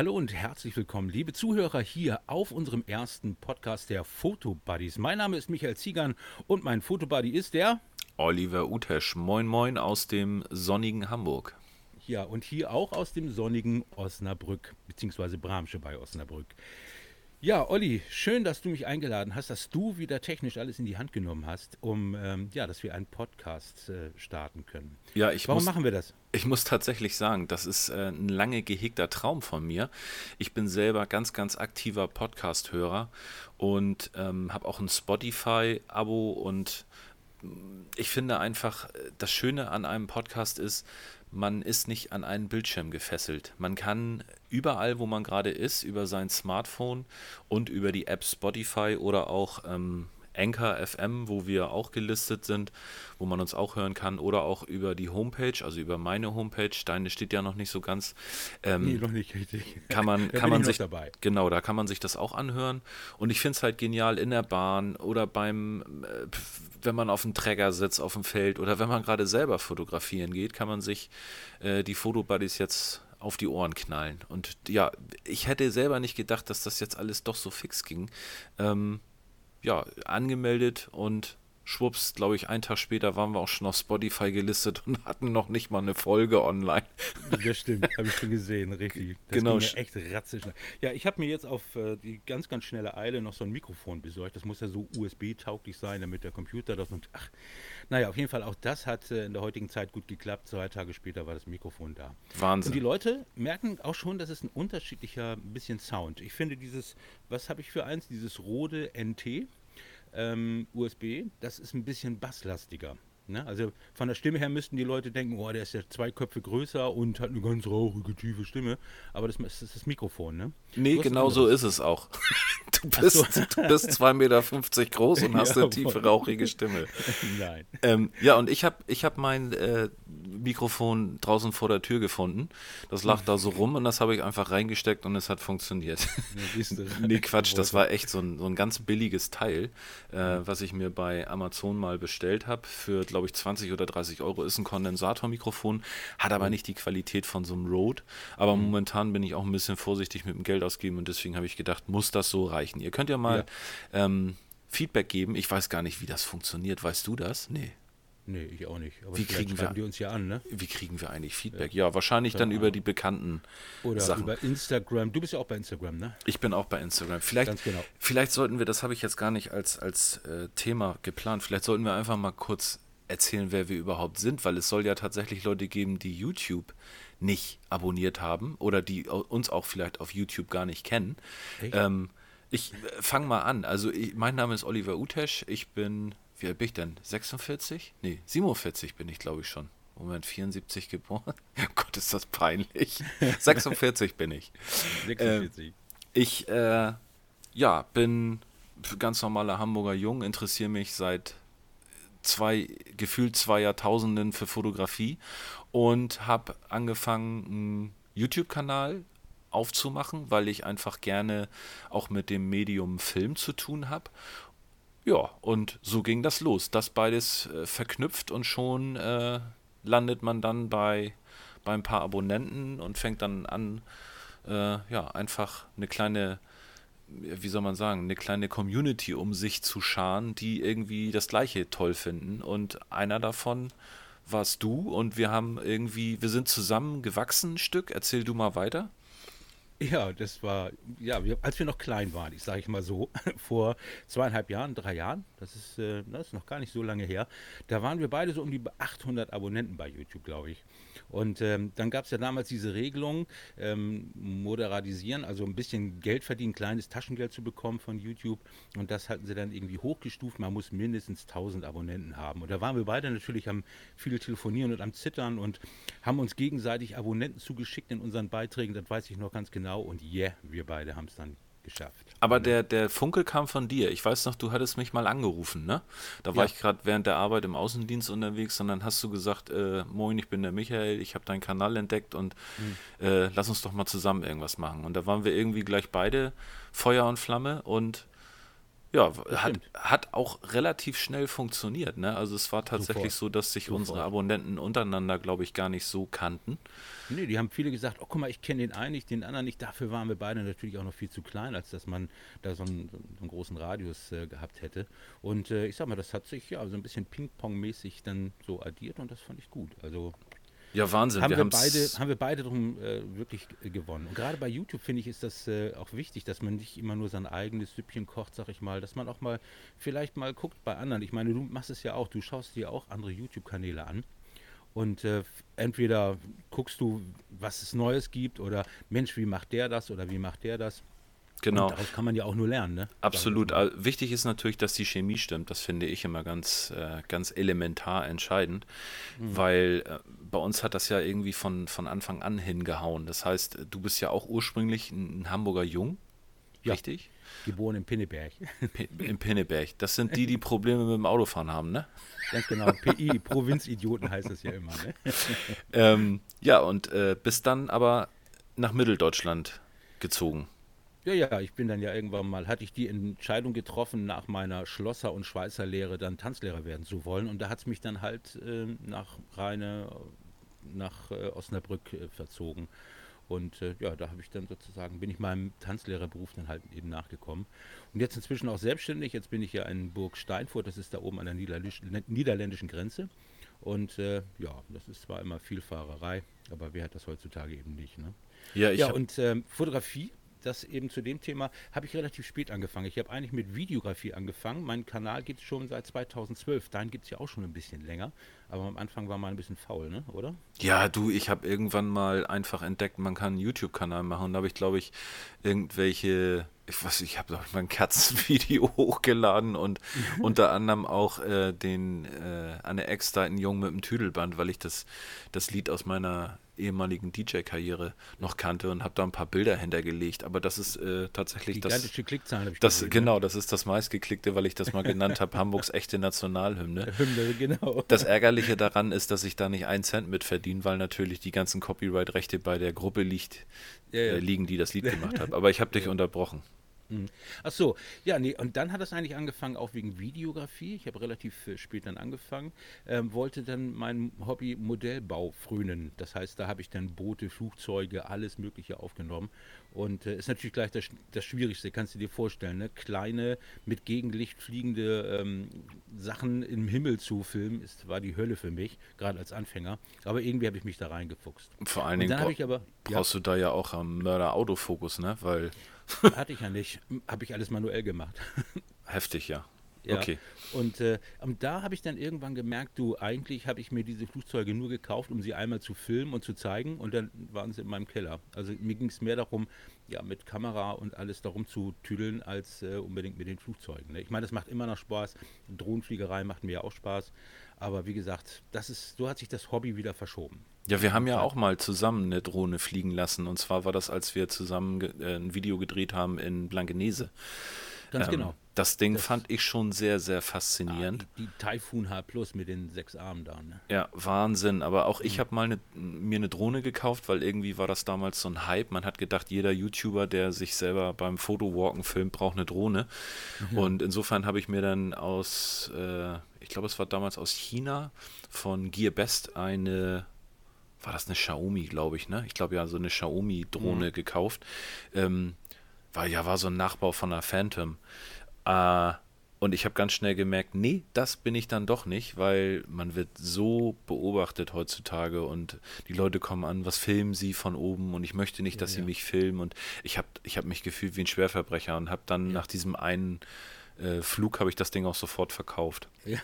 Hallo und herzlich willkommen, liebe Zuhörer, hier auf unserem ersten Podcast der Fotobuddies. Mein Name ist Michael Ziegern und mein Fotobuddy ist der Oliver Utesch. Moin, moin aus dem sonnigen Hamburg. Ja, und hier auch aus dem sonnigen Osnabrück, beziehungsweise Bramsche bei Osnabrück. Ja, Olli, schön, dass du mich eingeladen hast, dass du wieder technisch alles in die Hand genommen hast, um ähm, ja, dass wir einen Podcast äh, starten können. Ja, ich Warum muss, machen wir das? Ich muss tatsächlich sagen, das ist äh, ein lange gehegter Traum von mir. Ich bin selber ganz, ganz aktiver Podcast-Hörer und ähm, habe auch ein Spotify-Abo und mm, ich finde einfach, äh, das Schöne an einem Podcast ist, man ist nicht an einen Bildschirm gefesselt. Man kann überall, wo man gerade ist, über sein Smartphone und über die App Spotify oder auch ähm, Anchor FM, wo wir auch gelistet sind, wo man uns auch hören kann, oder auch über die Homepage, also über meine Homepage. Deine steht ja noch nicht so ganz. Ähm, nee, noch nicht richtig. Kann man, kann man sich dabei. Genau, da kann man sich das auch anhören. Und ich finde es halt genial in der Bahn oder beim, äh, wenn man auf dem Träger sitzt, auf dem Feld oder wenn man gerade selber fotografieren geht, kann man sich äh, die Fotobuddies jetzt auf die Ohren knallen. Und ja, ich hätte selber nicht gedacht, dass das jetzt alles doch so fix ging. Ähm, ja, angemeldet und schwupps, glaube ich, einen Tag später waren wir auch schon auf Spotify gelistet und hatten noch nicht mal eine Folge online. Das stimmt, habe ich schon gesehen, richtig. Das genau. Ging echt ratzig. Ja, ich habe mir jetzt auf äh, die ganz, ganz schnelle Eile noch so ein Mikrofon besorgt. Das muss ja so USB-tauglich sein, damit der Computer das und ach, naja, auf jeden Fall auch das hat äh, in der heutigen Zeit gut geklappt. Zwei Tage später war das Mikrofon da. Wahnsinn. Und die Leute merken auch schon, dass es ein unterschiedlicher bisschen Sound. Ich finde dieses, was habe ich für eins? Dieses Rode NT ähm, USB, das ist ein bisschen basslastiger. Ne? Also von der Stimme her müssten die Leute denken, oh, der ist ja zwei Köpfe größer und hat eine ganz rauchige, tiefe Stimme. Aber das, das ist das Mikrofon, ne? Nee, genau so ist es auch. Du bist, so. du bist 2,50 Meter groß und hast ja, eine tiefe, rauchige Stimme. Nein. Ähm, ja, und ich habe ich hab mein äh, Mikrofon draußen vor der Tür gefunden. Das lag da so rum und das habe ich einfach reingesteckt und es hat funktioniert. nee, Quatsch, das war echt so ein, so ein ganz billiges Teil, äh, was ich mir bei Amazon mal bestellt habe für, glaube ich, 20 oder 30 Euro. Ist ein Kondensatormikrofon, hat aber nicht die Qualität von so einem Rode. Aber mhm. momentan bin ich auch ein bisschen vorsichtig mit dem Geld ausgeben und deswegen habe ich gedacht, muss das so reichen. Ihr könnt ja mal ja. Ähm, Feedback geben. Ich weiß gar nicht, wie das funktioniert. Weißt du das? Nee. Nee, ich auch nicht. Aber wie kriegen wir die uns ja an, ne? Wie kriegen wir eigentlich Feedback? Ja, ja wahrscheinlich dann, dann über die bekannten Oder Sachen. über Instagram. Du bist ja auch bei Instagram, ne? Ich bin auch bei Instagram. Vielleicht, genau. vielleicht sollten wir, das habe ich jetzt gar nicht als, als äh, Thema geplant, vielleicht sollten wir einfach mal kurz erzählen, wer wir überhaupt sind, weil es soll ja tatsächlich Leute geben, die YouTube nicht abonniert haben oder die uns auch vielleicht auf YouTube gar nicht kennen. Ähm, ich äh, fange mal an. Also ich, mein Name ist Oliver Utesch. Ich bin, wie alt bin ich denn? 46? Nee, 47 bin ich glaube ich schon. Moment, 74 geboren? Oh Gott, ist das peinlich. 46 bin ich. 46. Äh, ich, äh, ja, bin ganz normaler Hamburger Jung, interessiere mich seit zwei, gefühlt zwei Jahrtausenden für Fotografie und habe angefangen, einen YouTube-Kanal aufzumachen, weil ich einfach gerne auch mit dem Medium Film zu tun habe. Ja, und so ging das los. Das beides äh, verknüpft und schon äh, landet man dann bei, bei ein paar Abonnenten und fängt dann an, äh, ja, einfach eine kleine wie soll man sagen, eine kleine Community um sich zu scharen, die irgendwie das Gleiche toll finden. Und einer davon warst du und wir haben irgendwie, wir sind zusammen gewachsen ein Stück. Erzähl du mal weiter. Ja, das war, ja, wir, als wir noch klein waren, ich sage ich mal so, vor zweieinhalb Jahren, drei Jahren, das ist, äh, das ist noch gar nicht so lange her, da waren wir beide so um die 800 Abonnenten bei YouTube, glaube ich. Und ähm, dann gab es ja damals diese Regelung, ähm, moderatisieren, also ein bisschen Geld verdienen, kleines Taschengeld zu bekommen von YouTube. Und das hatten sie dann irgendwie hochgestuft. Man muss mindestens 1000 Abonnenten haben. Und da waren wir beide natürlich am viel telefonieren und am Zittern und haben uns gegenseitig Abonnenten zugeschickt in unseren Beiträgen. Das weiß ich noch ganz genau. Und yeah, wir beide haben es dann geschafft. Aber der, der Funkel kam von dir. Ich weiß noch, du hattest mich mal angerufen, ne? Da war ja. ich gerade während der Arbeit im Außendienst unterwegs und dann hast du gesagt, äh, moin, ich bin der Michael, ich habe deinen Kanal entdeckt und mhm. äh, lass uns doch mal zusammen irgendwas machen. Und da waren wir irgendwie gleich beide Feuer und Flamme und Ja, hat, hat auch relativ schnell funktioniert. Ne? Also es war tatsächlich Sofort. so, dass sich Sofort. unsere Abonnenten untereinander, glaube ich, gar nicht so kannten. Nee, die haben viele gesagt, oh guck mal, ich kenne den einen nicht, den anderen nicht. Dafür waren wir beide natürlich auch noch viel zu klein, als dass man da so einen, so einen großen Radius äh, gehabt hätte. Und äh, ich sag mal, das hat sich ja so ein bisschen Ping-Pong-mäßig dann so addiert und das fand ich gut. Also ja, Wahnsinn. Haben wir, wir beide, haben wir beide drum äh, wirklich gewonnen. Und gerade bei YouTube finde ich, ist das äh, auch wichtig, dass man nicht immer nur sein eigenes Süppchen kocht, sag ich mal, dass man auch mal vielleicht mal guckt bei anderen. Ich meine, du machst es ja auch, du schaust dir auch andere YouTube-Kanäle an. Und äh, entweder guckst du, was es Neues gibt, oder Mensch, wie macht der das oder wie macht der das? Genau. Und daraus kann man ja auch nur lernen, ne? Absolut. Wichtig ist natürlich, dass die Chemie stimmt. Das finde ich immer ganz, äh, ganz elementar entscheidend, mhm. weil äh, bei uns hat das ja irgendwie von, von Anfang an hingehauen. Das heißt, du bist ja auch ursprünglich ein, Hamburger Jung, ja. richtig? Geboren in Pinneberg. In Pinneberg. Das sind die, die Probleme mit dem Autofahren haben, ne? Ganz genau. PI, Provinzidioten heißt es ja immer, ne? ähm, ja, und äh, bist dann aber nach Mitteldeutschland gezogen. Ja, ja, ich bin dann ja irgendwann mal, hatte ich die Entscheidung getroffen, nach meiner Schlosser- und Schweizerlehre dann Tanzlehrer werden zu wollen. Und da hat es mich dann halt äh, nach Rheine, nach äh, Osnabrück äh, verzogen. Und äh, ja, da habe ich dann sozusagen, bin ich meinem Tanzlehrerberuf dann halt eben nachgekommen. Und jetzt inzwischen auch selbstständig. Jetzt bin ich ja in Burg Steinfurt, das ist da oben an der niederländischen Grenze. Und äh, ja, das ist zwar immer viel Fahrerei, aber wer hat das heutzutage eben nicht. Ne? Ja, ich ja und ähm, Fotografie das eben zu dem Thema habe ich relativ spät angefangen. Ich habe eigentlich mit Videografie angefangen. Mein Kanal gibt es schon seit 2012. Deinen gibt es ja auch schon ein bisschen länger. Aber am Anfang war man ein bisschen faul, ne? oder? Ja, du, ich habe irgendwann mal einfach entdeckt, man kann einen YouTube-Kanal machen. Und da habe ich, glaube ich, irgendwelche ich weiß, ich habe mal ein Katzenvideo hochgeladen und unter anderem auch äh, den äh, Anne Extra in Jung mit dem Tüdelband, weil ich das, das Lied aus meiner ehemaligen DJ-Karriere noch kannte und habe da ein paar Bilder hintergelegt. Aber das ist äh, tatsächlich Gigantische das. Klickzahlen habe ich das, gesehen, Genau, das ist das meistgeklickte, weil ich das mal genannt habe, Hamburgs echte Nationalhymne. Hymne, genau. Das Ärgerliche daran ist, dass ich da nicht einen Cent mit verdiene, weil natürlich die ganzen Copyright-Rechte bei der Gruppe liegt, ja, ja. Äh, liegen, die das Lied gemacht hat. Aber ich habe dich unterbrochen. Mhm. Ach so, ja, nee, und dann hat es eigentlich angefangen, auch wegen Videografie. Ich habe relativ äh, spät dann angefangen, ähm, wollte dann mein Hobby Modellbau frönen. Das heißt, da habe ich dann Boote, Flugzeuge, alles Mögliche aufgenommen. Und äh, ist natürlich gleich das, das Schwierigste, kannst du dir vorstellen, ne? kleine, mit Gegenlicht fliegende ähm, Sachen im Himmel zu filmen, ist, war die Hölle für mich, gerade als Anfänger. Aber irgendwie habe ich mich da reingefuchst. Vor allen Dingen bra aber, brauchst ja, du da ja auch am Mörder-Autofokus, ne? Weil hatte ich ja nicht. Habe ich alles manuell gemacht. Heftig, ja. Ja. Okay. Und, äh, und da habe ich dann irgendwann gemerkt, du, eigentlich habe ich mir diese Flugzeuge nur gekauft, um sie einmal zu filmen und zu zeigen und dann waren sie in meinem Keller. Also mir ging es mehr darum, ja, mit Kamera und alles darum zu tüdeln, als äh, unbedingt mit den Flugzeugen. Ne? Ich meine, das macht immer noch Spaß. Drohnenfliegerei macht mir ja auch Spaß. Aber wie gesagt, das ist, so hat sich das Hobby wieder verschoben. Ja, wir haben ja auch mal zusammen eine Drohne fliegen lassen. Und zwar war das, als wir zusammen äh, ein Video gedreht haben in Blankenese. Ganz ähm, genau. Das Ding das fand ich schon sehr, sehr faszinierend. Ah, die, die, Typhoon H Plus mit den sechs Armen da. Ne? Ja, Wahnsinn. Aber auch ich mhm. habe mal eine, mir eine Drohne gekauft, weil irgendwie war das damals so ein Hype. Man hat gedacht, jeder YouTuber, der sich selber beim Fotowalken filmt, braucht eine Drohne. Mhm. Und insofern habe ich mir dann aus, äh, ich glaube, es war damals aus China von Gearbest eine war das eine Xiaomi, glaube ich, ne? Ich glaube ja, so eine Xiaomi-Drohne mhm. gekauft. Ähm, war ja, war so ein Nachbau von einer Phantom. Äh, und ich habe ganz schnell gemerkt, nee, das bin ich dann doch nicht, weil man wird so beobachtet heutzutage und die Leute kommen an, was filmen sie von oben und ich möchte nicht, dass ja, sie mich filmen und ich habe ich hab mich gefühlt wie ein Schwerverbrecher und habe dann ja. nach diesem einen äh, Flug habe ich das Ding auch sofort verkauft.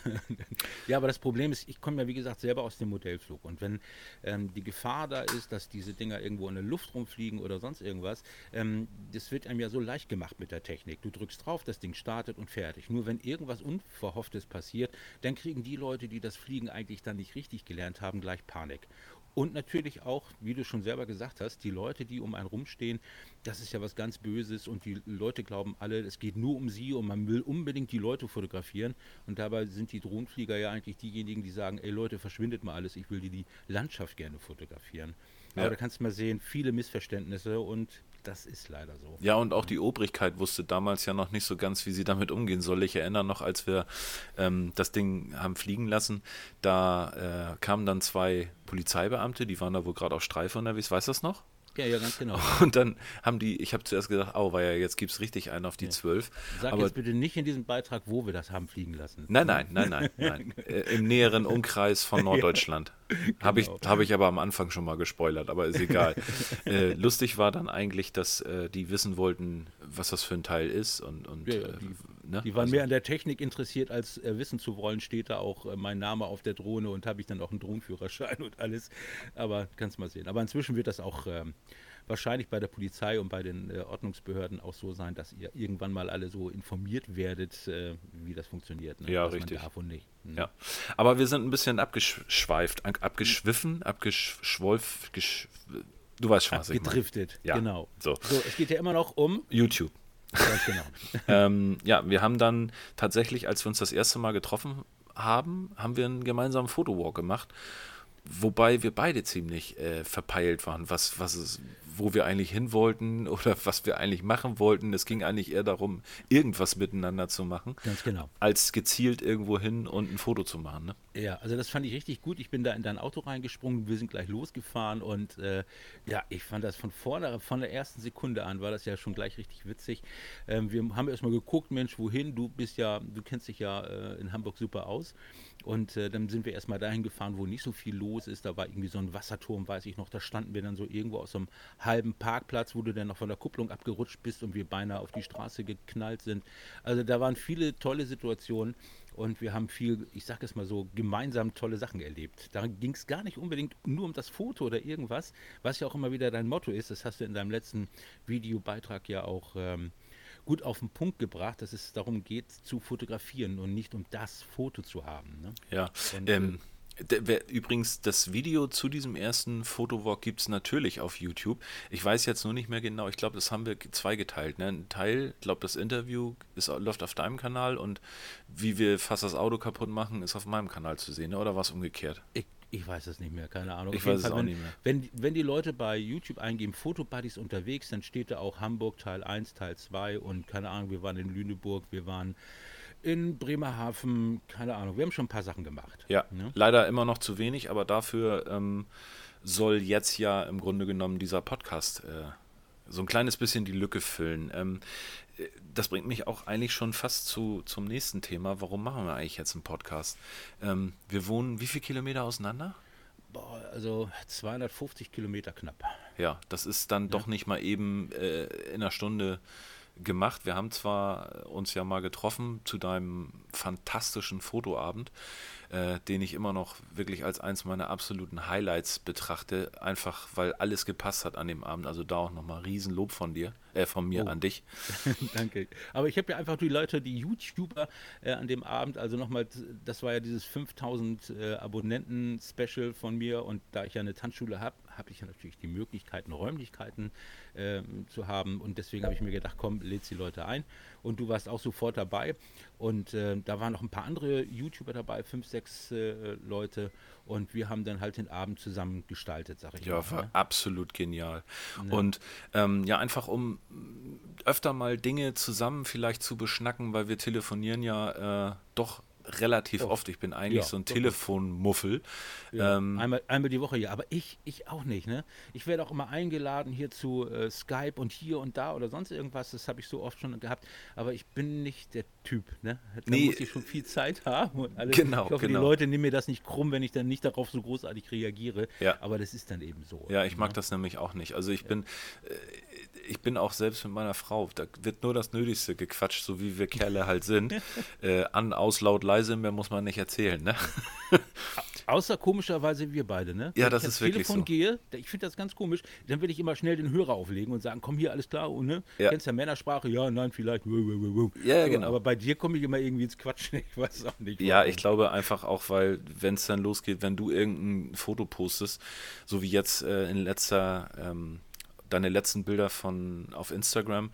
Ja. aber das Problem ist, ich komme ja wie gesagt selber aus dem Modellflug und wenn ähm, die Gefahr da ist, dass diese Dinger irgendwo in der Luft rumfliegen oder sonst irgendwas, ähm, das wird einem ja so leicht gemacht mit der Technik. Du drückst drauf, das Ding startet und fertig. Nur wenn irgendwas Unverhofftes passiert, dann kriegen die Leute, die das Fliegen eigentlich dann nicht richtig gelernt haben, gleich Panik. Und natürlich auch, wie du schon selber gesagt hast, die Leute, die um einen rumstehen, das ist ja was ganz Böses und die Leute glauben alle, es geht nur um sie und man will unbedingt die Leute fotografieren. Und dabei sind die Drohnenflieger ja eigentlich diejenigen, die sagen, ey Leute, verschwindet mal alles, ich will die, die Landschaft gerne fotografieren. Ja. Aber da kannst du mal sehen, viele Missverständnisse und das ist leider so. Ja, und auch die Obrigkeit wusste damals ja noch nicht so ganz, wie sie damit umgehen soll. Ich erinnere noch, als wir ähm, das Ding haben fliegen lassen, da äh, kamen dann zwei Polizeibeamte, die waren da wohl gerade auf Streife unterwegs. Weißt du das noch? Ja, ja, ganz genau. Und dann haben die, ich habe zuerst gedacht, oh, weil ja, jetzt gibt es richtig einen auf die zwölf. Ja. Sag aber, jetzt bitte nicht in diesem Beitrag, wo wir das haben fliegen lassen. Nein, nein, nein, nein, nein. äh, Im näheren Umkreis von Norddeutschland. ja, genau. Habe ich, hab ich aber am Anfang schon mal gespoilert, aber ist egal. äh, lustig war dann eigentlich, dass äh, die wissen wollten, was das für ein Teil ist. Und, und ja, die, ne? die, waren also, mehr an der Technik interessiert, als äh, wissen zu wollen, steht da auch äh, mein Name auf der Drohne und habe ich dann auch einen Drohnenführerschein und alles. Aber kannst mal sehen. Aber inzwischen wird das auch ähm, wahrscheinlich bei der Polizei und bei den äh, Ordnungsbehörden auch so sein, dass ihr irgendwann mal alle so informiert werdet, äh, wie das funktioniert. Ne? Ja, Was richtig. Man darf und nicht. Mhm. Ja. Aber wir sind ein bisschen abgeschweift, abgeschwiffen, abgeschwolf, gesch du weißt schon, was ich meine. Gedriftet, ja. genau. So. so, es geht ja immer noch um YouTube. Ganz genau. ähm, ja, wir haben dann tatsächlich, als wir uns das erste Mal getroffen haben, haben wir einen gemeinsamen Fotowalk gemacht wobei wir beide ziemlich äh, verpeilt waren, was, was es, wo wir eigentlich hin wollten oder was wir eigentlich machen wollten. Es ging eigentlich eher darum, irgendwas miteinander zu machen. Ganz genau. Als gezielt irgendwo hin und ein Foto zu machen. Ne? Ja, also das fand ich richtig gut. Ich bin da in dein Auto reingesprungen, wir sind gleich losgefahren und äh, ja, ich fand das von vorne, von der ersten Sekunde an war das ja schon gleich richtig witzig. Ähm, wir haben erstmal geguckt, Mensch, wohin? Du bist ja, du kennst dich ja äh, in Hamburg super aus. Und äh, dann sind wir erstmal dahin gefahren, wo nicht so viel los ist. Da war irgendwie so ein Wasserturm, weiß ich noch. Da standen wir dann so irgendwo aus so einem halben Parkplatz, wo du dann noch von der Kupplung abgerutscht bist und wir beinahe auf die Straße geknallt sind. Also da waren viele tolle Situationen und wir haben viel, ich sage es mal so, gemeinsam tolle Sachen erlebt. Da ging es gar nicht unbedingt nur um das Foto oder irgendwas, was ja auch immer wieder dein Motto ist. Das hast du in deinem letzten Videobeitrag ja auch ähm, gut auf den Punkt gebracht, dass es darum geht, zu fotografieren und nicht um das Foto zu haben. Ne? Ja, und, ähm, Übrigens, das Video zu diesem ersten Fotowalk gibt es natürlich auf YouTube. Ich weiß jetzt nur nicht mehr genau, ich glaube, das haben wir zweigeteilt. Ne? Ein Teil, ich glaube, das Interview ist, läuft auf deinem Kanal und wie wir fast das Auto kaputt machen, ist auf meinem Kanal zu sehen, ne? oder war es umgekehrt? Ich ich weiß es nicht mehr, keine Ahnung. Ich weiß es auch wenn, nicht mehr. Wenn, wenn die Leute bei YouTube eingeben, Fotobuddies unterwegs, dann steht da auch Hamburg Teil 1, Teil 2 und keine Ahnung, wir waren in Lüneburg, wir waren in Bremerhaven, keine Ahnung, wir haben schon ein paar Sachen gemacht. Ja, ne? leider immer noch zu wenig, aber dafür ähm, soll jetzt ja im Grunde genommen dieser Podcast äh, so ein kleines bisschen die Lücke füllen. Ähm, das bringt mich auch eigentlich schon fast zu, zum nächsten Thema. Warum machen wir eigentlich jetzt einen Podcast? Ähm, wir wohnen wie viele Kilometer auseinander? Boah, also 250 Kilometer knapp. Ja, das ist dann ja. doch nicht mal eben äh, in einer Stunde gemacht. Wir haben zwar uns ja mal getroffen zu deinem fantastischen Fotoabend, äh, den ich immer noch wirklich als eins meiner absoluten Highlights betrachte, einfach weil alles gepasst hat an dem Abend. Also da auch nochmal Riesenlob von dir, äh, von mir oh. an dich. Danke. Aber ich habe ja einfach die Leute, die YouTuber äh, an dem Abend, also nochmal, das war ja dieses 5000 äh, Abonnenten-Special von mir und da ich ja eine Tanzschule habe, habe ich ja natürlich die Möglichkeiten, Räumlichkeiten äh, zu haben. Und deswegen habe ich mir gedacht, komm, lädst die Leute ein. Und du warst auch sofort dabei. Und äh, da waren noch ein paar andere YouTuber dabei, fünf, sechs äh, Leute. Und wir haben dann halt den Abend zusammen gestaltet, sag ich ja, mal. Ja, war ne? absolut genial. Ja. Und ähm, ja, einfach um öfter mal Dinge zusammen vielleicht zu beschnacken, weil wir telefonieren ja äh, doch relativ oh. oft. Ich bin eigentlich ja, so ein Telefonmuffel. Ja, ähm, einmal, einmal die Woche, ja. Aber ich, ich auch nicht. Ne? Ich werde auch immer eingeladen hier zu äh, Skype und hier und da oder sonst irgendwas. Das habe ich so oft schon gehabt. Aber ich bin nicht der Typ. Ne? Da nee, muss ich schon viel Zeit haben und alles. Genau, ich hoffe, genau. die Leute nehmen mir das nicht krumm, wenn ich dann nicht darauf so großartig reagiere. Ja. Aber das ist dann eben so. Ja, ich mag ne? das nämlich auch nicht. Also ich bin, äh, ich bin auch selbst mit meiner Frau, da wird nur das Nötigste gequatscht, so wie wir Kerle halt sind. äh, an, aus, laut, leise, mehr muss man nicht erzählen, ne? Außer komischerweise wir beide, ne? Ja, Wenn das ich ist wirklich Telefon so. gehe, ich finde das ganz komisch, dann will ich immer schnell den Hörer auflegen und sagen, komm hier, alles klar, und, ne? Ja. Kennst ja Männersprache? Ja, nein, vielleicht. Ja, aber, genau. Aber bei dir komme ich immer irgendwie ins Quatschen, ich weiß auch nicht. Warum. Ja, ich glaube einfach auch, weil, wenn es dann losgeht, wenn du irgendein Foto postest, so wie jetzt äh, in letzter ähm, deine letzten Bilder von auf Instagram,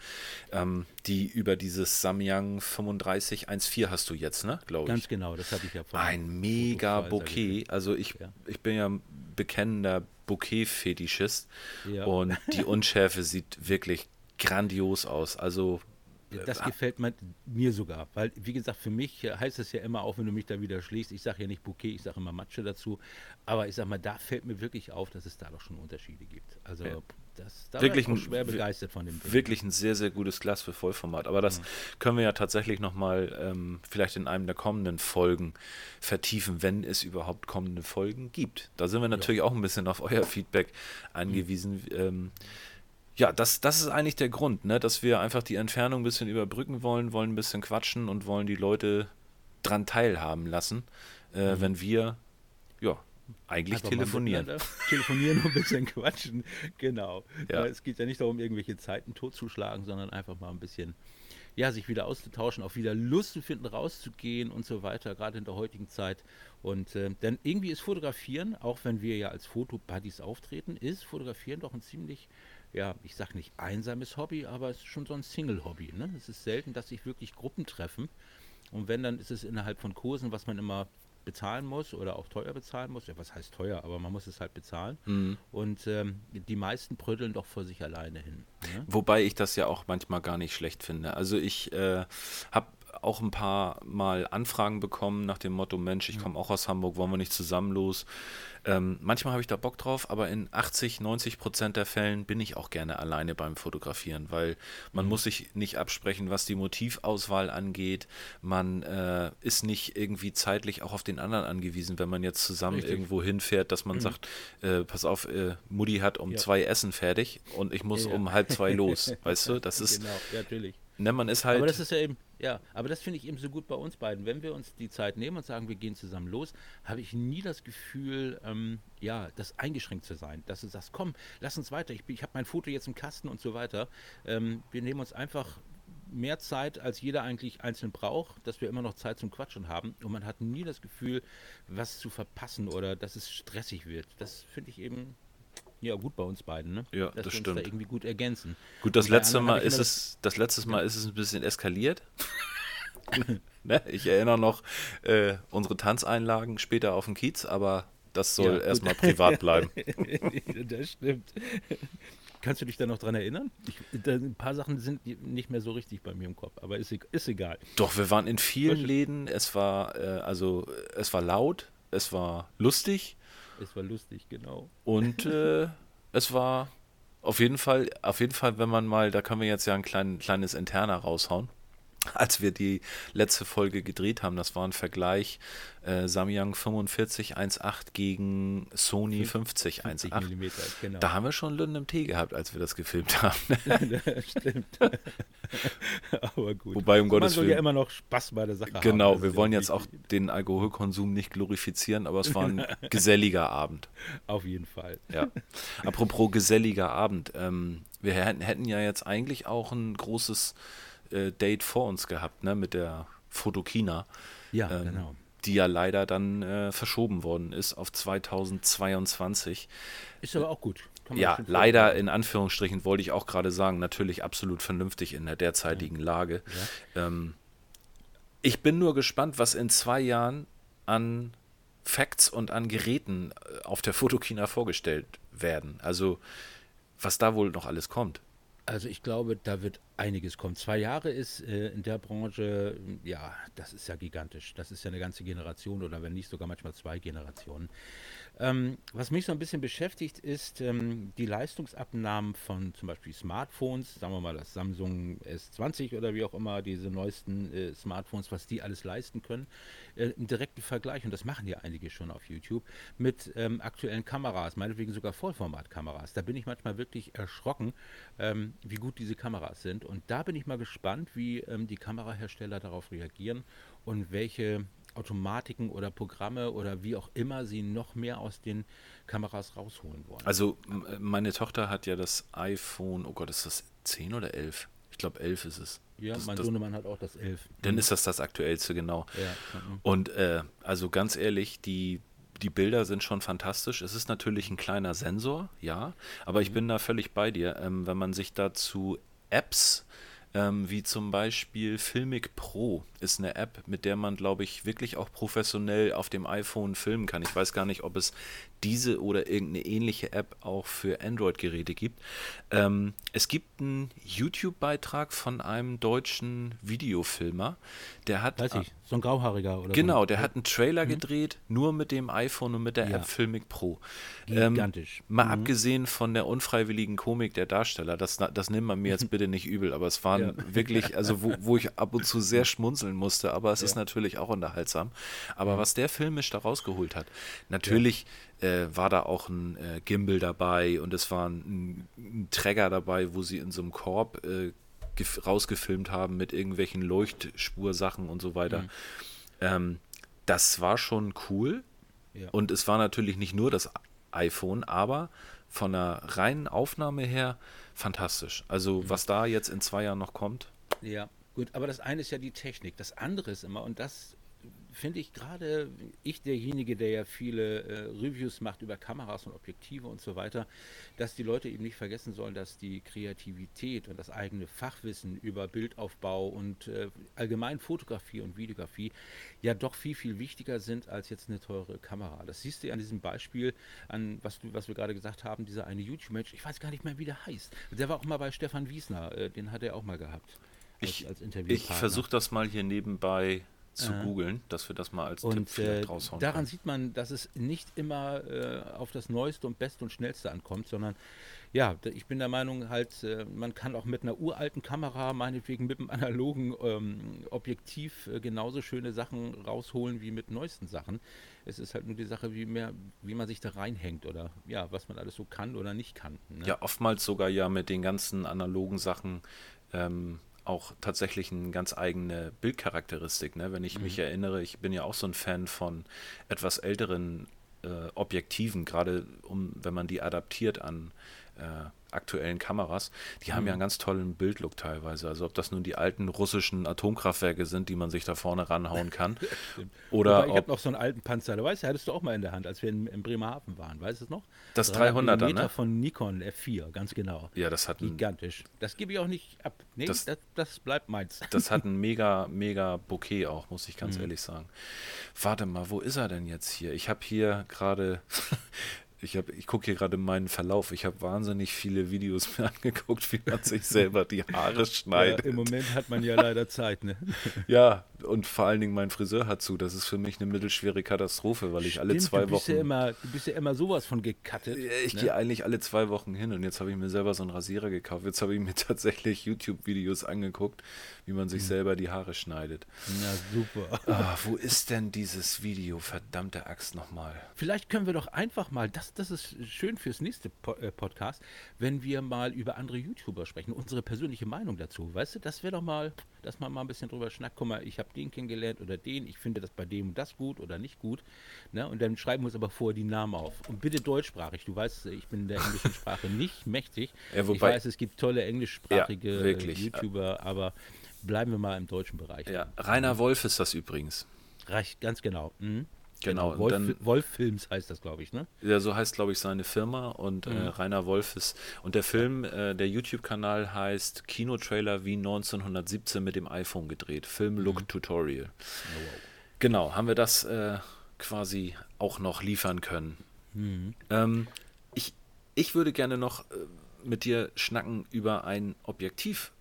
ähm, die über dieses Samyang 3514 hast du jetzt, ne? Glaube ich. Ganz genau, das habe ich ja von Ein mega Bouquet. Also ich, ja. ich bin ja bekennender Bouquet-Fetischist ja. und die Unschärfe sieht wirklich grandios aus. Also das äh, gefällt mir sogar, weil, wie gesagt, für mich heißt es ja immer auch, wenn du mich da wieder schlägst, ich sage ja nicht Bouquet, ich sage immer Matsche dazu, aber ich sage mal, da fällt mir wirklich auf, dass es da doch schon Unterschiede gibt. Also ja. Das, da wirklich war ich schwer begeistert von dem Ding. Wirklich ein sehr, sehr gutes Glas für Vollformat, aber das ja. können wir ja tatsächlich nochmal ähm, vielleicht in einem der kommenden Folgen vertiefen, wenn es überhaupt kommende Folgen gibt. Da sind wir natürlich ja. auch ein bisschen auf euer Feedback angewiesen. Mhm. Ähm, ja, das, das ist eigentlich der Grund, ne? dass wir einfach die Entfernung ein bisschen überbrücken wollen, wollen ein bisschen quatschen und wollen die Leute dran teilhaben lassen, äh, mhm. wenn wir, eigentlich einfach telefonieren. Telefonieren und ein bisschen quatschen, genau. Ja. Es geht ja nicht darum, irgendwelche Zeiten totzuschlagen, sondern einfach mal ein bisschen, ja, sich wieder auszutauschen, auch wieder Lust zu finden, rauszugehen und so weiter, gerade in der heutigen Zeit. Und äh, denn irgendwie ist Fotografieren, auch wenn wir ja als Fotobuddies auftreten, ist Fotografieren doch ein ziemlich ja, ich sag nicht einsames Hobby, aber es ist schon so ein Single-Hobby. Ne? Es ist selten, dass sich wirklich Gruppen treffen. Und wenn, dann ist es innerhalb von Kursen, was man immer bezahlen muss oder auch teuer bezahlen muss. Ja, was heißt teuer, aber man muss es halt bezahlen. Mhm. Und ähm, die meisten prüdeln doch vor sich alleine hin. Ne? Wobei ich das ja auch manchmal gar nicht schlecht finde. Also ich äh, habe auch ein paar Mal Anfragen bekommen nach dem Motto, Mensch, ich komme auch aus Hamburg, wollen wir nicht zusammen los? Ähm, manchmal habe ich da Bock drauf, aber in 80, 90 Prozent der Fällen bin ich auch gerne alleine beim Fotografieren, weil man mhm. muss sich nicht absprechen, was die Motivauswahl angeht. Man äh, ist nicht irgendwie zeitlich auch auf den anderen angewiesen, wenn man jetzt zusammen Richtig. irgendwo hinfährt, dass man mhm. sagt, äh, pass auf, äh, Mutti hat um ja. zwei Essen fertig und ich muss ja. um halb zwei los, weißt du? Das ist, genau, ja, natürlich. Ne, man ist halt. Aber das ist ja eben, ja, aber das finde ich eben so gut bei uns beiden. Wenn wir uns die Zeit nehmen und sagen, wir gehen zusammen los, habe ich nie das Gefühl, ähm, ja, das eingeschränkt zu sein. Dass du sagst, komm, lass uns weiter. Ich, ich habe mein Foto jetzt im Kasten und so weiter. Ähm, wir nehmen uns einfach mehr Zeit, als jeder eigentlich einzeln braucht, dass wir immer noch Zeit zum Quatschen haben. Und man hat nie das Gefühl, was zu verpassen oder dass es stressig wird. Das finde ich eben ja, gut bei uns beiden, ne? Ja, Dass das wir stimmt. Uns da irgendwie gut ergänzen. Gut, das letzte Mal ist es, das letzte Mal ist es ein bisschen eskaliert. ne? Ich erinnere noch äh, unsere Tanzeinlagen später auf dem Kiez, aber das soll ja, erstmal privat bleiben. das stimmt. Kannst du dich da noch dran erinnern? Ich, da, ein paar Sachen sind nicht mehr so richtig bei mir im Kopf, aber ist, ist egal. Doch, wir waren in vielen Läden. Es war äh, also es war laut, es war lustig es war lustig, genau. Und äh, es war auf jeden Fall, auf jeden Fall, wenn man mal, da können wir jetzt ja ein klein, kleines Interner raushauen als wir die letzte Folge gedreht haben, das war ein Vergleich äh, Samyang 45 1.8 gegen Sony 50 1.8. Genau. Da haben wir schon Lünden im Tee gehabt, als wir das gefilmt haben. Stimmt. Aber gut. Wobei, um Gottes Willen. ja immer noch Spaß bei der Sache Genau, haben, wir wollen jetzt auch den Alkoholkonsum nicht glorifizieren, aber es war ein geselliger Abend. Auf jeden Fall. Ja. Apropos geselliger Abend. Ähm, wir hätten ja jetzt eigentlich auch ein großes äh, Date vor uns gehabt, ne, mit der Fotokina. Ja, ähm, genau. Die ja leider dann äh, verschoben worden ist auf 2022. Ist aber auch gut. Ja, leider in Anführungsstrichen wollte ich auch gerade sagen, natürlich absolut vernünftig in der derzeitigen ja. Lage. Ja. Ähm, ich bin nur gespannt, was in zwei Jahren an Facts und an Geräten äh, auf der Fotokina vorgestellt werden. Also was da wohl noch alles kommt. Also ich glaube, da wird einiges kommen. Zwei Jahre ist äh, in der Branche, ja, das ist ja gigantisch. Das ist ja eine ganze Generation oder wenn nicht sogar manchmal zwei Generationen. Ähm, was mich so ein bisschen beschäftigt, ist ähm, die Leistungsabnahmen von zum Beispiel Smartphones, sagen wir mal das Samsung S20 oder wie auch immer, diese neuesten äh, Smartphones, was die alles leisten können, äh, im direkten Vergleich, und das machen ja einige schon auf YouTube, mit ähm, aktuellen Kameras, meinetwegen sogar Vollformatkameras. Da bin ich manchmal wirklich erschrocken, ähm, wie gut diese Kameras sind. Und da bin ich mal gespannt, wie ähm, die Kamerahersteller darauf reagieren und welche Automatiken oder Programme oder wie auch immer sie noch mehr aus den Kameras rausholen wollen. Also meine Tochter hat ja das iPhone, oh Gott, ist das 10 oder 11? Ich glaube 11 ist es. Ja, das, mein das, Sohnemann hat auch das 11. Dann mhm. ist das das aktuellste, genau. Ja. Mhm. Und äh, also ganz ehrlich, die die Bilder sind schon fantastisch. Es ist natürlich ein kleiner Sensor, ja, aber ich bin da völlig bei dir. Ähm, wenn man sich dazu Apps ähm, wie zum Beispiel Filmic Pro ist eine App, mit der man, glaube ich, wirklich auch professionell auf dem iPhone filmen kann. Ich weiß gar nicht, ob es diese oder irgendeine ähnliche App auch für Android-Geräte gibt. Ähm, es gibt einen YouTube-Beitrag von einem deutschen Videofilmer, der hat. Weiß ich, so ein grauhaariger oder Genau, so. der hat einen Trailer mhm. gedreht, nur mit dem iPhone und mit der ja. App Filmic Pro. Gigantisch. Ähm, mal mhm. abgesehen von der unfreiwilligen Komik der Darsteller, das, das nimmt man mir jetzt bitte nicht übel, aber es waren ja. wirklich, also wo, wo ich ab und zu sehr schmunzeln musste, aber es ja. ist natürlich auch unterhaltsam. Aber was der filmisch da rausgeholt hat, natürlich äh, war da auch ein äh, Gimbal dabei und es war ein, ein Träger dabei, wo sie in so einem Korb äh, rausgefilmt haben mit irgendwelchen Leuchtspursachen und so weiter. Mhm. Ähm, das war schon cool. Ja. Und es war natürlich nicht nur das iPhone, aber von der reinen Aufnahme her fantastisch. Also, mhm. was da jetzt in zwei Jahren noch kommt. Ja, gut, aber das eine ist ja die Technik. Das andere ist immer, und das finde ich gerade ich derjenige, der ja viele äh, Reviews macht über Kameras und Objektive und so weiter, dass die Leute eben nicht vergessen sollen, dass die Kreativität und das eigene Fachwissen über Bildaufbau und äh, allgemein Fotografie und Videografie ja doch viel, viel wichtiger sind als jetzt eine teure Kamera. Das siehst du an diesem Beispiel, an was, du, was wir gerade gesagt haben, dieser eine YouTube-Mensch, ich weiß gar nicht mehr, wie der heißt. Der war auch mal bei Stefan Wiesner, äh, den hat er auch mal gehabt. Als, ich, als ich versuche das mal hier nebenbei zu äh, googeln, dass wir das mal als und, Tipp vielleicht äh, raushauen. Daran können. sieht man, dass es nicht immer äh, auf das Neueste und Beste und Schnellste ankommt, sondern ja, ich bin der Meinung, halt, äh, man kann auch mit einer uralten Kamera, meinetwegen mit einem analogen ähm, Objektiv, äh, genauso schöne Sachen rausholen wie mit neuesten Sachen. Es ist halt nur die Sache, wie, mehr, wie man sich da reinhängt oder ja, was man alles so kann oder nicht kann. Ne? Ja, oftmals sogar ja mit den ganzen analogen Sachen. Ähm, auch tatsächlich eine ganz eigene Bildcharakteristik. Ne? Wenn ich mhm. mich erinnere, ich bin ja auch so ein Fan von etwas älteren äh, Objektiven, gerade um, wenn man die adaptiert an äh, aktuellen Kameras, die mhm. haben ja mhm. einen ganz tollen Bildlook teilweise. Also ob das nun die alten russischen Atomkraftwerke sind, die man sich da vorne ranhauen kann. oder Wobei, ich habe noch so einen alten Panzer, du weißt, hattest du auch mal in der Hand, als wir in, in Bremerhaven waren, weißt du es noch? Das 300er, ne? von Nikon F4, ganz genau. Ja, das hat Gigantisch. Das gebe ich auch nicht ab. Nee, das, das, das, bleibt meins. Das hat ein mega, mega Bouquet auch, muss ich ganz mhm. ehrlich sagen. Warte mal, wo ist er denn jetzt hier? Ich habe hier gerade ich, ich gucke hier gerade meinen Verlauf. Ich habe wahnsinnig viele Videos mir angeguckt, wie man sich selber die Haare schneidet. Ja, Im Moment hat man ja leider Zeit, ne? Ja, und vor allen Dingen mein Friseur hat zu. Das ist für mich eine mittelschwere Katastrophe, weil ich Stimmt, alle zwei du bist Wochen. Ja immer, du bist ja immer sowas von gecuttet. Ich ne? gehe eigentlich alle zwei Wochen hin und jetzt habe ich mir selber so einen Rasierer gekauft. Jetzt habe ich mir tatsächlich YouTube-Videos angeguckt, wie man sich mhm. selber die Haare schneidet. Na super. Ah, wo ist denn dieses Video? Verdammte Axt nochmal. Vielleicht können wir doch einfach mal, das, das ist schön fürs nächste po äh, Podcast, wenn wir mal über andere YouTuber sprechen, unsere persönliche Meinung dazu. Weißt du, das wäre doch mal, dass man mal ein bisschen drüber schnackt. Guck mal, ich habe den kennengelernt oder den, ich finde das bei dem und das gut oder nicht gut. Ne? Und dann schreiben wir uns aber vorher die Namen auf. Und bitte deutschsprachig. Du weißt, ich bin der englischen Sprache nicht mächtig. Ja, ich weiß, es gibt tolle englischsprachige ja, YouTuber, aber bleiben wir mal im deutschen Bereich. Ja, Rainer Wolf ist das übrigens. Reicht ganz genau. Mhm. Genau. genau. Wolf, dann, Wolf Films heißt das, glaube ich, ne? Ja, so heißt, glaube ich, seine Firma und äh, mhm. äh, Rainer Wolf ist. Und der Film, äh, der YouTube-Kanal heißt Kinotrailer wie 1917 mit dem iPhone gedreht. Film Look mhm. Tutorial. Oh, wow. Genau, haben wir das äh, quasi auch noch liefern können. Mhm. Ähm, ich, ich würde gerne noch äh, mit dir schnacken über ein Objektiv,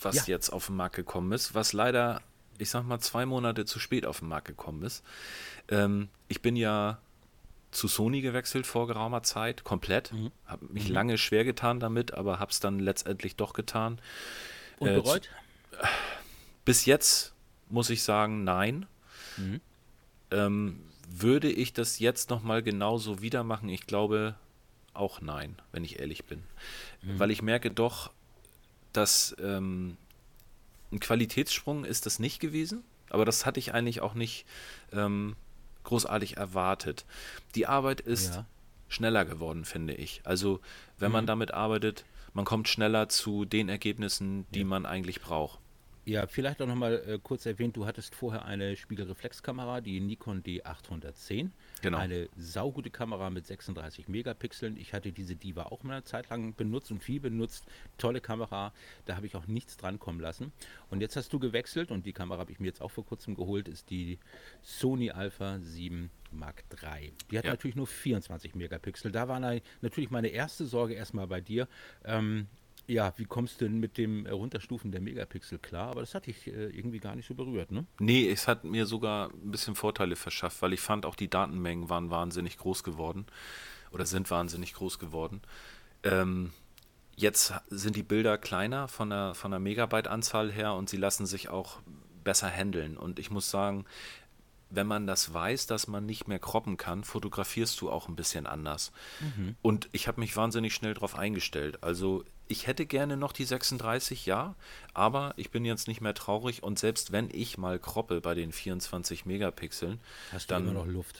was ja. jetzt auf den Markt gekommen ist, was leider, ich sag mal, zwei Monate zu spät auf den Markt gekommen ist. Ähm, ich bin ja zu Sony gewechselt vor geraumer Zeit, komplett. Mhm. Habe mich mhm. lange schwer getan damit, aber habe es dann letztendlich doch getan. Und äh, bereut? Bis jetzt muss ich sagen, nein. Mhm. Ähm, würde ich das jetzt nochmal genauso wieder machen? Ich glaube auch nein, wenn ich ehrlich bin. Mhm. Weil ich merke doch, dass ähm, ein Qualitätssprung ist das nicht gewesen, aber das hatte ich eigentlich auch nicht ähm, großartig erwartet. Die Arbeit ist ja. schneller geworden, finde ich. Also wenn mhm. man damit arbeitet, man kommt schneller zu den Ergebnissen, die ja. man eigentlich braucht. Ja, vielleicht auch nochmal äh, kurz erwähnt, du hattest vorher eine Spiegelreflexkamera, die Nikon D810. Genau. Eine saugute Kamera mit 36 Megapixeln. Ich hatte diese Diva auch mal eine Zeit lang benutzt und viel benutzt. Tolle Kamera, da habe ich auch nichts dran kommen lassen. Und jetzt hast du gewechselt und die Kamera habe ich mir jetzt auch vor kurzem geholt, ist die Sony Alpha 7 Mark III. Die hat Ja. natürlich nur 24 Megapixel. Da war na- natürlich meine erste Sorge erstmal bei dir. Ähm, ja, wie kommst du denn mit dem äh, Runterstufen der Megapixel klar? Aber das hatte ich äh, irgendwie gar nicht so berührt, ne? Nee, es hat mir sogar ein bisschen Vorteile verschafft, weil ich fand, auch die Datenmengen waren wahnsinnig groß geworden oder sind wahnsinnig groß geworden. Ähm, jetzt sind die Bilder kleiner von der, von der Megabyte-Anzahl her und sie lassen sich auch besser handeln. Und ich muss sagen, wenn man das weiß, dass man nicht mehr kroppen kann, fotografierst du auch ein bisschen anders. Und ich habe mich wahnsinnig schnell darauf eingestellt. Also ich hätte gerne noch die 36, ja, aber ich bin jetzt nicht mehr traurig und selbst wenn ich mal kroppe bei den 24 Megapixeln, dann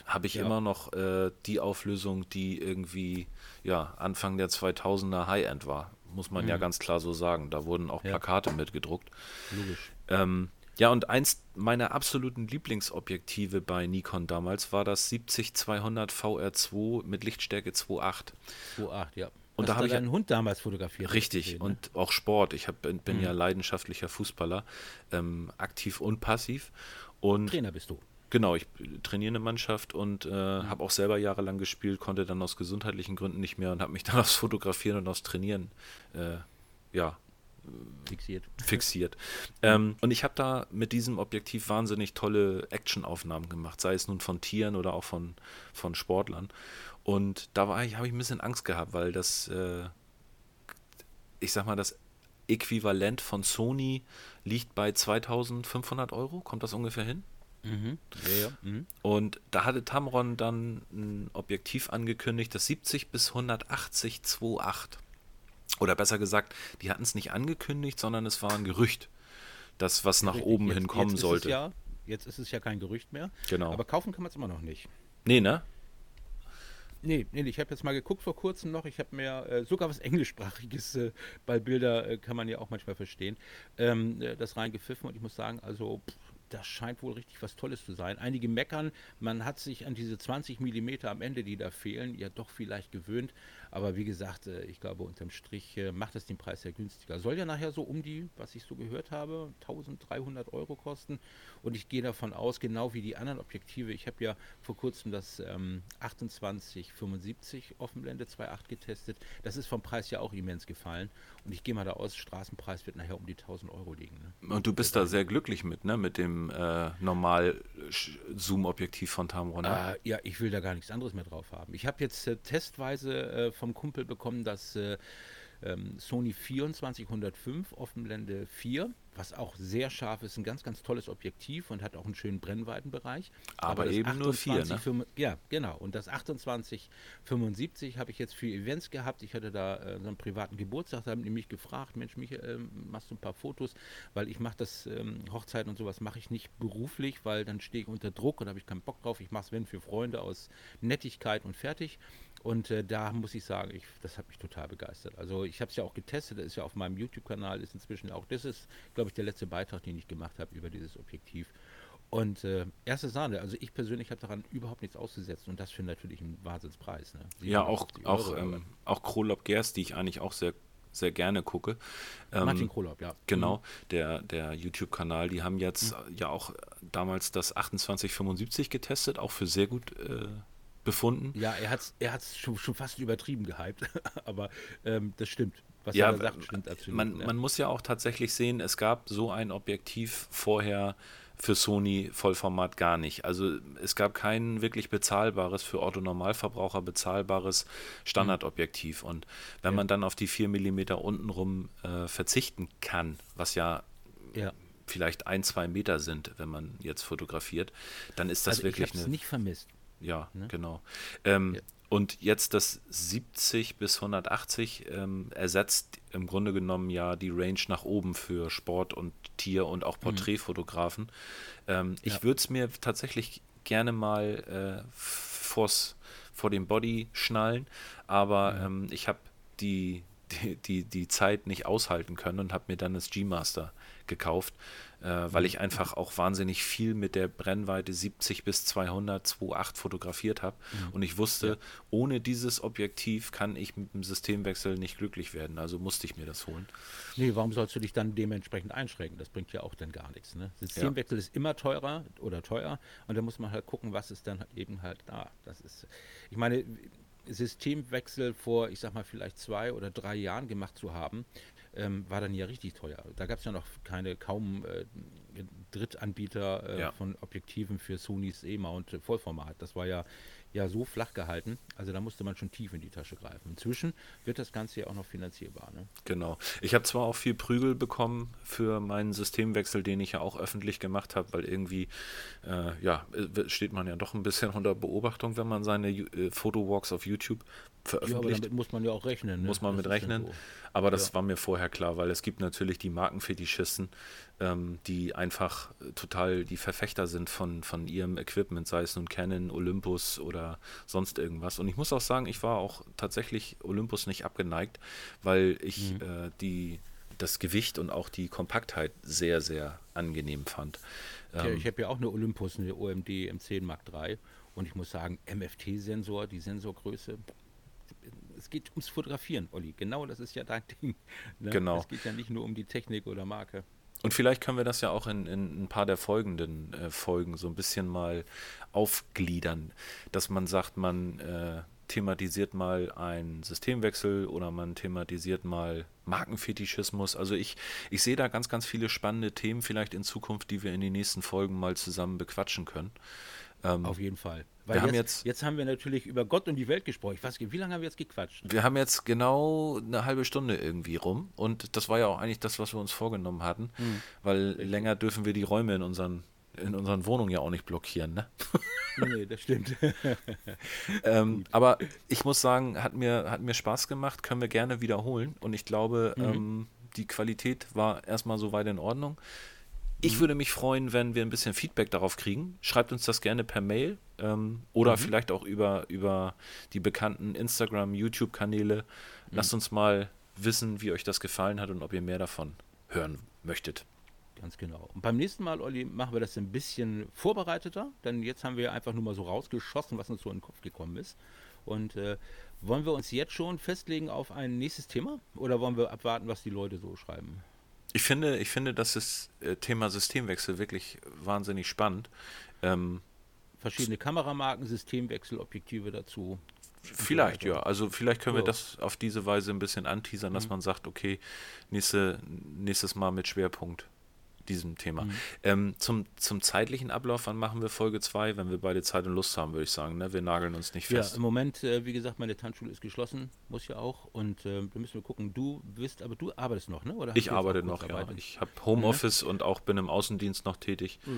habe ich Ja. immer noch äh, die Auflösung, die irgendwie ja, Anfang der 2000er High-End war. Muss man ja ganz klar so sagen. Da wurden auch Ja. Plakate mitgedruckt. Logisch. Ähm, ja, und eins meiner absoluten Lieblingsobjektive bei Nikon damals war das 70-200 VR2 mit Lichtstärke 2.8. 2,8, ja. Und Hast da du hab ich- deinen Hund damals fotografiert. Richtig, gesehen, ne? und auch Sport. Ich hab, bin, bin ja leidenschaftlicher Fußballer, ähm, aktiv und passiv. Und Trainer bist du. Genau, ich trainiere eine Mannschaft und äh, habe auch selber jahrelang gespielt, konnte dann aus gesundheitlichen Gründen nicht mehr und habe mich dann aufs Fotografieren und aufs Trainieren äh, ja, Fixiert. fixiert. Ähm, und ich habe da mit diesem Objektiv wahnsinnig tolle Actionaufnahmen gemacht, sei es nun von Tieren oder auch von, von Sportlern. Und da war ich, habe ich ein bisschen Angst gehabt, weil das, äh, ich sag mal, das Äquivalent von Sony liegt bei 2500 Euro. Kommt das ungefähr hin? Mhm. Ja, ja. Mhm. Und da hatte Tamron dann ein Objektiv angekündigt, das 70 bis 180 2.8. Oder besser gesagt, die hatten es nicht angekündigt, sondern es war ein Gerücht, das was nach Richtig. oben Jetzt- hin kommen jetzt sollte. Ja, jetzt ist es ja kein Gerücht mehr. Genau. Aber kaufen kann man es immer noch nicht. Nee, ne? Nee, nee, ich habe jetzt mal geguckt vor kurzem noch. Ich habe mir äh, sogar was Englischsprachiges, äh, bei Bilder äh, kann man ja auch manchmal verstehen, ähm, äh, das reingepfiffen und ich muss sagen, also pff, das scheint wohl richtig was Tolles zu sein. Einige meckern, man hat sich an diese 20 Millimeter am Ende, die da fehlen, ja doch vielleicht gewöhnt. Aber wie gesagt, äh, ich glaube, unterm Strich äh, macht es den Preis sehr günstiger. Soll ja nachher so um die, was ich so gehört habe, 1300 Euro kosten. Und ich gehe davon aus, genau wie die anderen Objektive, ich habe ja vor kurzem das ähm, 2875 Offenblende 2.8 getestet. Das ist vom Preis ja auch immens gefallen. Und ich gehe mal da aus, Straßenpreis wird nachher um die 1000 Euro liegen. Ne? Und du bist da sehr glücklich mit, ne? Mit dem äh, Normal-Zoom-Objektiv von Tamron. Ne? Äh, ja, ich will da gar nichts anderes mehr drauf haben. Ich habe jetzt äh, testweise äh, vom Kumpel bekommen, dass äh, ähm, Sony 2405 Offenblende 4, was auch sehr scharf ist, ein ganz, ganz tolles Objektiv und hat auch einen schönen Brennweitenbereich. Aber das eben nur vier, ne? 28, Ja, genau. Und das 2875 habe ich jetzt für Events gehabt. Ich hatte da äh, so einen privaten Geburtstag, da haben die mich gefragt, Mensch, Michael, ähm, machst du ein paar Fotos? Weil ich mache das, ähm, Hochzeiten und sowas mache ich nicht beruflich, weil dann stehe ich unter Druck und habe ich keinen Bock drauf. Ich mache es, wenn, für Freunde aus Nettigkeit und fertig. Und äh, da muss ich sagen, ich, das hat mich total begeistert. Also ich habe es ja auch getestet, das ist ja auf meinem YouTube-Kanal, ist inzwischen auch, das ist, glaube ich, der letzte Beitrag, den ich gemacht habe über dieses Objektiv. Und äh, erste Sahne, also ich persönlich habe daran überhaupt nichts auszusetzen und das für natürlich einen Wahnsinnspreis. Ne? Ja, auch, 750 auch, Euro, ähm, auch Krolop Gers, die ich eigentlich auch sehr, sehr gerne gucke. Ähm, Martin Krolop, ja. Genau, der, der YouTube-Kanal, die haben jetzt äh, ja auch damals das 2875 getestet, auch für sehr gut äh, befunden. Ja, er hat es er hat's schon, schon fast übertrieben gehypt, aber ähm, das stimmt. Was Ja, er sagt, stimmt absolut. man, ne? man muss ja auch tatsächlich sehen, es gab so ein Objektiv vorher für Sony Vollformat gar nicht. Also es gab kein wirklich bezahlbares, für Otto-Normalverbraucher bezahlbares Standardobjektiv. Und wenn Ja. man dann auf die 4 mm untenrum äh, verzichten kann, was ja ja. vielleicht ein, zwei Meter sind, wenn man jetzt fotografiert, dann ist das also wirklich ich eine nicht vermisst. Ja, Ne? genau. Ähm, Ja. Und jetzt das 70 bis 180 ähm, ersetzt im Grunde genommen ja die Range nach oben für Sport und Tier und auch Porträtfotografen. Ähm, Ich Mhm. Ja. würde es mir tatsächlich gerne mal äh, vors, vor dem Body schnallen, aber Ja. ähm, ich habe die die, die, die Zeit nicht aushalten können und habe mir dann das G-Master gekauft, äh, weil ich einfach auch wahnsinnig viel mit der Brennweite 70 bis 200, 2.8 fotografiert habe. Mhm. Und ich wusste, ohne dieses Objektiv kann ich mit dem Systemwechsel nicht glücklich werden. Also musste ich mir das holen. Nee, warum sollst du dich dann dementsprechend einschränken? Das bringt ja auch dann gar nichts. Ne? Systemwechsel ja. ist immer teurer oder teuer und da muss man halt gucken, was ist dann eben halt da. Das ist, ich meine, Systemwechsel vor, ich sag mal, vielleicht zwei oder drei Jahren gemacht zu haben, ähm, war dann ja richtig teuer. Da gab es ja noch keine, kaum äh, Drittanbieter äh, ja. von Objektiven für Sonys E-Mount Vollformat. Das war ja ja so flach gehalten. Also da musste man schon tief in die Tasche greifen. Inzwischen wird das Ganze ja auch noch finanzierbar. Ne? Genau. Ich habe zwar auch viel Prügel bekommen für meinen Systemwechsel, den ich ja auch öffentlich gemacht habe, weil irgendwie, äh, ja, steht man ja doch ein bisschen unter Beobachtung, wenn man seine äh, Fotowalks auf YouTube veröffentlicht. Ja, damit muss man ja auch rechnen. Ne? Muss man das mit rechnen. So. Aber das ja. war mir vorher klar, weil es gibt natürlich die Markenfetischisten, ähm, die einfach total die Verfechter sind von, von ihrem Equipment, sei es nun Canon, Olympus oder sonst irgendwas. Und ich muss auch sagen, ich war auch tatsächlich Olympus nicht abgeneigt, weil ich mhm. äh, die das Gewicht und auch die Kompaktheit sehr, sehr angenehm fand. Ja, ähm, ich habe ja auch eine Olympus, eine OMD M10 Mark III und ich muss sagen, MFT-Sensor, die Sensorgröße, es geht ums Fotografieren, Olli. Genau, das ist ja dein Ding. Ne? Genau. Es geht ja nicht nur um die Technik oder Marke. Und vielleicht können wir das ja auch in, in ein paar der folgenden äh, Folgen so ein bisschen mal aufgliedern, dass man sagt, man äh, thematisiert mal einen Systemwechsel oder man thematisiert mal Markenfetischismus. Also ich, ich sehe da ganz, ganz viele spannende Themen vielleicht in Zukunft, die wir in den nächsten Folgen mal zusammen bequatschen können. Ähm, Auf jeden Fall. Weil wir jetzt, haben jetzt, jetzt haben wir natürlich über Gott und die Welt gesprochen. Ich weiß, wie lange haben wir jetzt gequatscht? Wir haben jetzt genau eine halbe Stunde irgendwie rum. Und das war ja auch eigentlich das, was wir uns vorgenommen hatten. Hm. Weil länger dürfen wir die Räume in unseren, in unseren Wohnungen ja auch nicht blockieren. Ne? nee, das stimmt. ähm, aber ich muss sagen, hat mir, hat mir Spaß gemacht. Können wir gerne wiederholen. Und ich glaube, mhm. ähm, die Qualität war erstmal soweit in Ordnung. Ich mhm. würde mich freuen, wenn wir ein bisschen Feedback darauf kriegen. Schreibt uns das gerne per Mail ähm, oder mhm. vielleicht auch über, über die bekannten Instagram, YouTube-Kanäle. Mhm. Lasst uns mal wissen, wie euch das gefallen hat und ob ihr mehr davon hören möchtet. Ganz genau. Und beim nächsten Mal, Olli, machen wir das ein bisschen vorbereiteter, denn jetzt haben wir einfach nur mal so rausgeschossen, was uns so in den Kopf gekommen ist. Und äh, wollen wir uns jetzt schon festlegen auf ein nächstes Thema oder wollen wir abwarten, was die Leute so schreiben? Ich finde, ich finde das äh, Thema Systemwechsel wirklich wahnsinnig spannend. Ähm, Verschiedene Kameramarken, Systemwechsel, Objektive dazu. Vielleicht, ja. Also vielleicht können wir das auf diese Weise ein bisschen anteasern, dass mhm. man sagt, okay, nächste, nächstes Mal mit Schwerpunkt diesem Thema. Mhm. Ähm, zum, zum zeitlichen Ablauf, wann machen wir Folge 2, wenn wir beide Zeit und Lust haben, würde ich sagen. Ne? Wir nageln uns nicht fest. Ja, im Moment, äh, wie gesagt, meine Tanzschule ist geschlossen, muss ja auch. Und äh, da müssen wir gucken, du bist, aber du arbeitest noch, ne? Oder ich arbeite noch, ja. Ich habe Homeoffice ja. und auch bin im Außendienst noch tätig. Ja.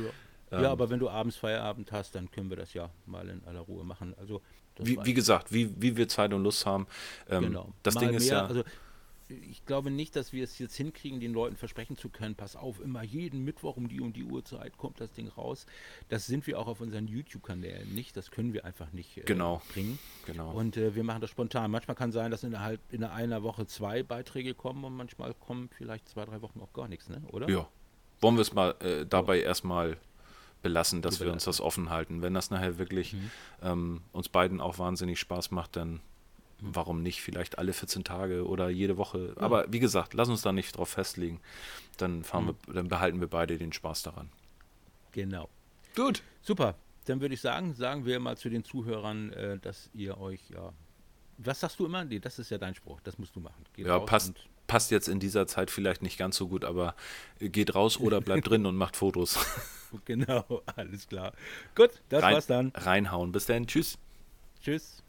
Ähm, ja, aber wenn du abends Feierabend hast, dann können wir das ja mal in aller Ruhe machen. Also wie, wie gesagt, wie, wie wir Zeit und Lust haben. Ähm, genau. Das mal Ding ist ja. Also, ich glaube nicht, dass wir es jetzt hinkriegen, den Leuten versprechen zu können, pass auf, immer jeden Mittwoch um die und die Uhrzeit kommt das Ding raus. Das sind wir auch auf unseren YouTube-Kanälen nicht. Das können wir einfach nicht äh, genau. bringen. Genau. Und äh, wir machen das spontan. Manchmal kann sein, dass innerhalb in einer Woche zwei Beiträge kommen und manchmal kommen vielleicht zwei, drei Wochen auch gar nichts, ne? oder? Ja. Wollen wir es mal äh, dabei ja. erstmal belassen, dass wir uns das offen halten. Wenn das nachher wirklich mhm. ähm, uns beiden auch wahnsinnig Spaß macht, dann warum nicht vielleicht alle 14 Tage oder jede Woche. Ja. Aber wie gesagt, lass uns da nicht drauf festlegen. Dann, fahren mhm. wir, dann behalten wir beide den Spaß daran. Genau. Gut. Super. Dann würde ich sagen, sagen wir mal zu den Zuhörern, äh, dass ihr euch ja. Was sagst du immer? Nee, das ist ja dein Spruch. Das musst du machen. Geht ja, passt, passt jetzt in dieser Zeit vielleicht nicht ganz so gut, aber geht raus oder bleibt drin und macht Fotos. Genau, alles klar. Gut, das Rein, war's dann. Reinhauen. Bis dann. Tschüss. Tschüss.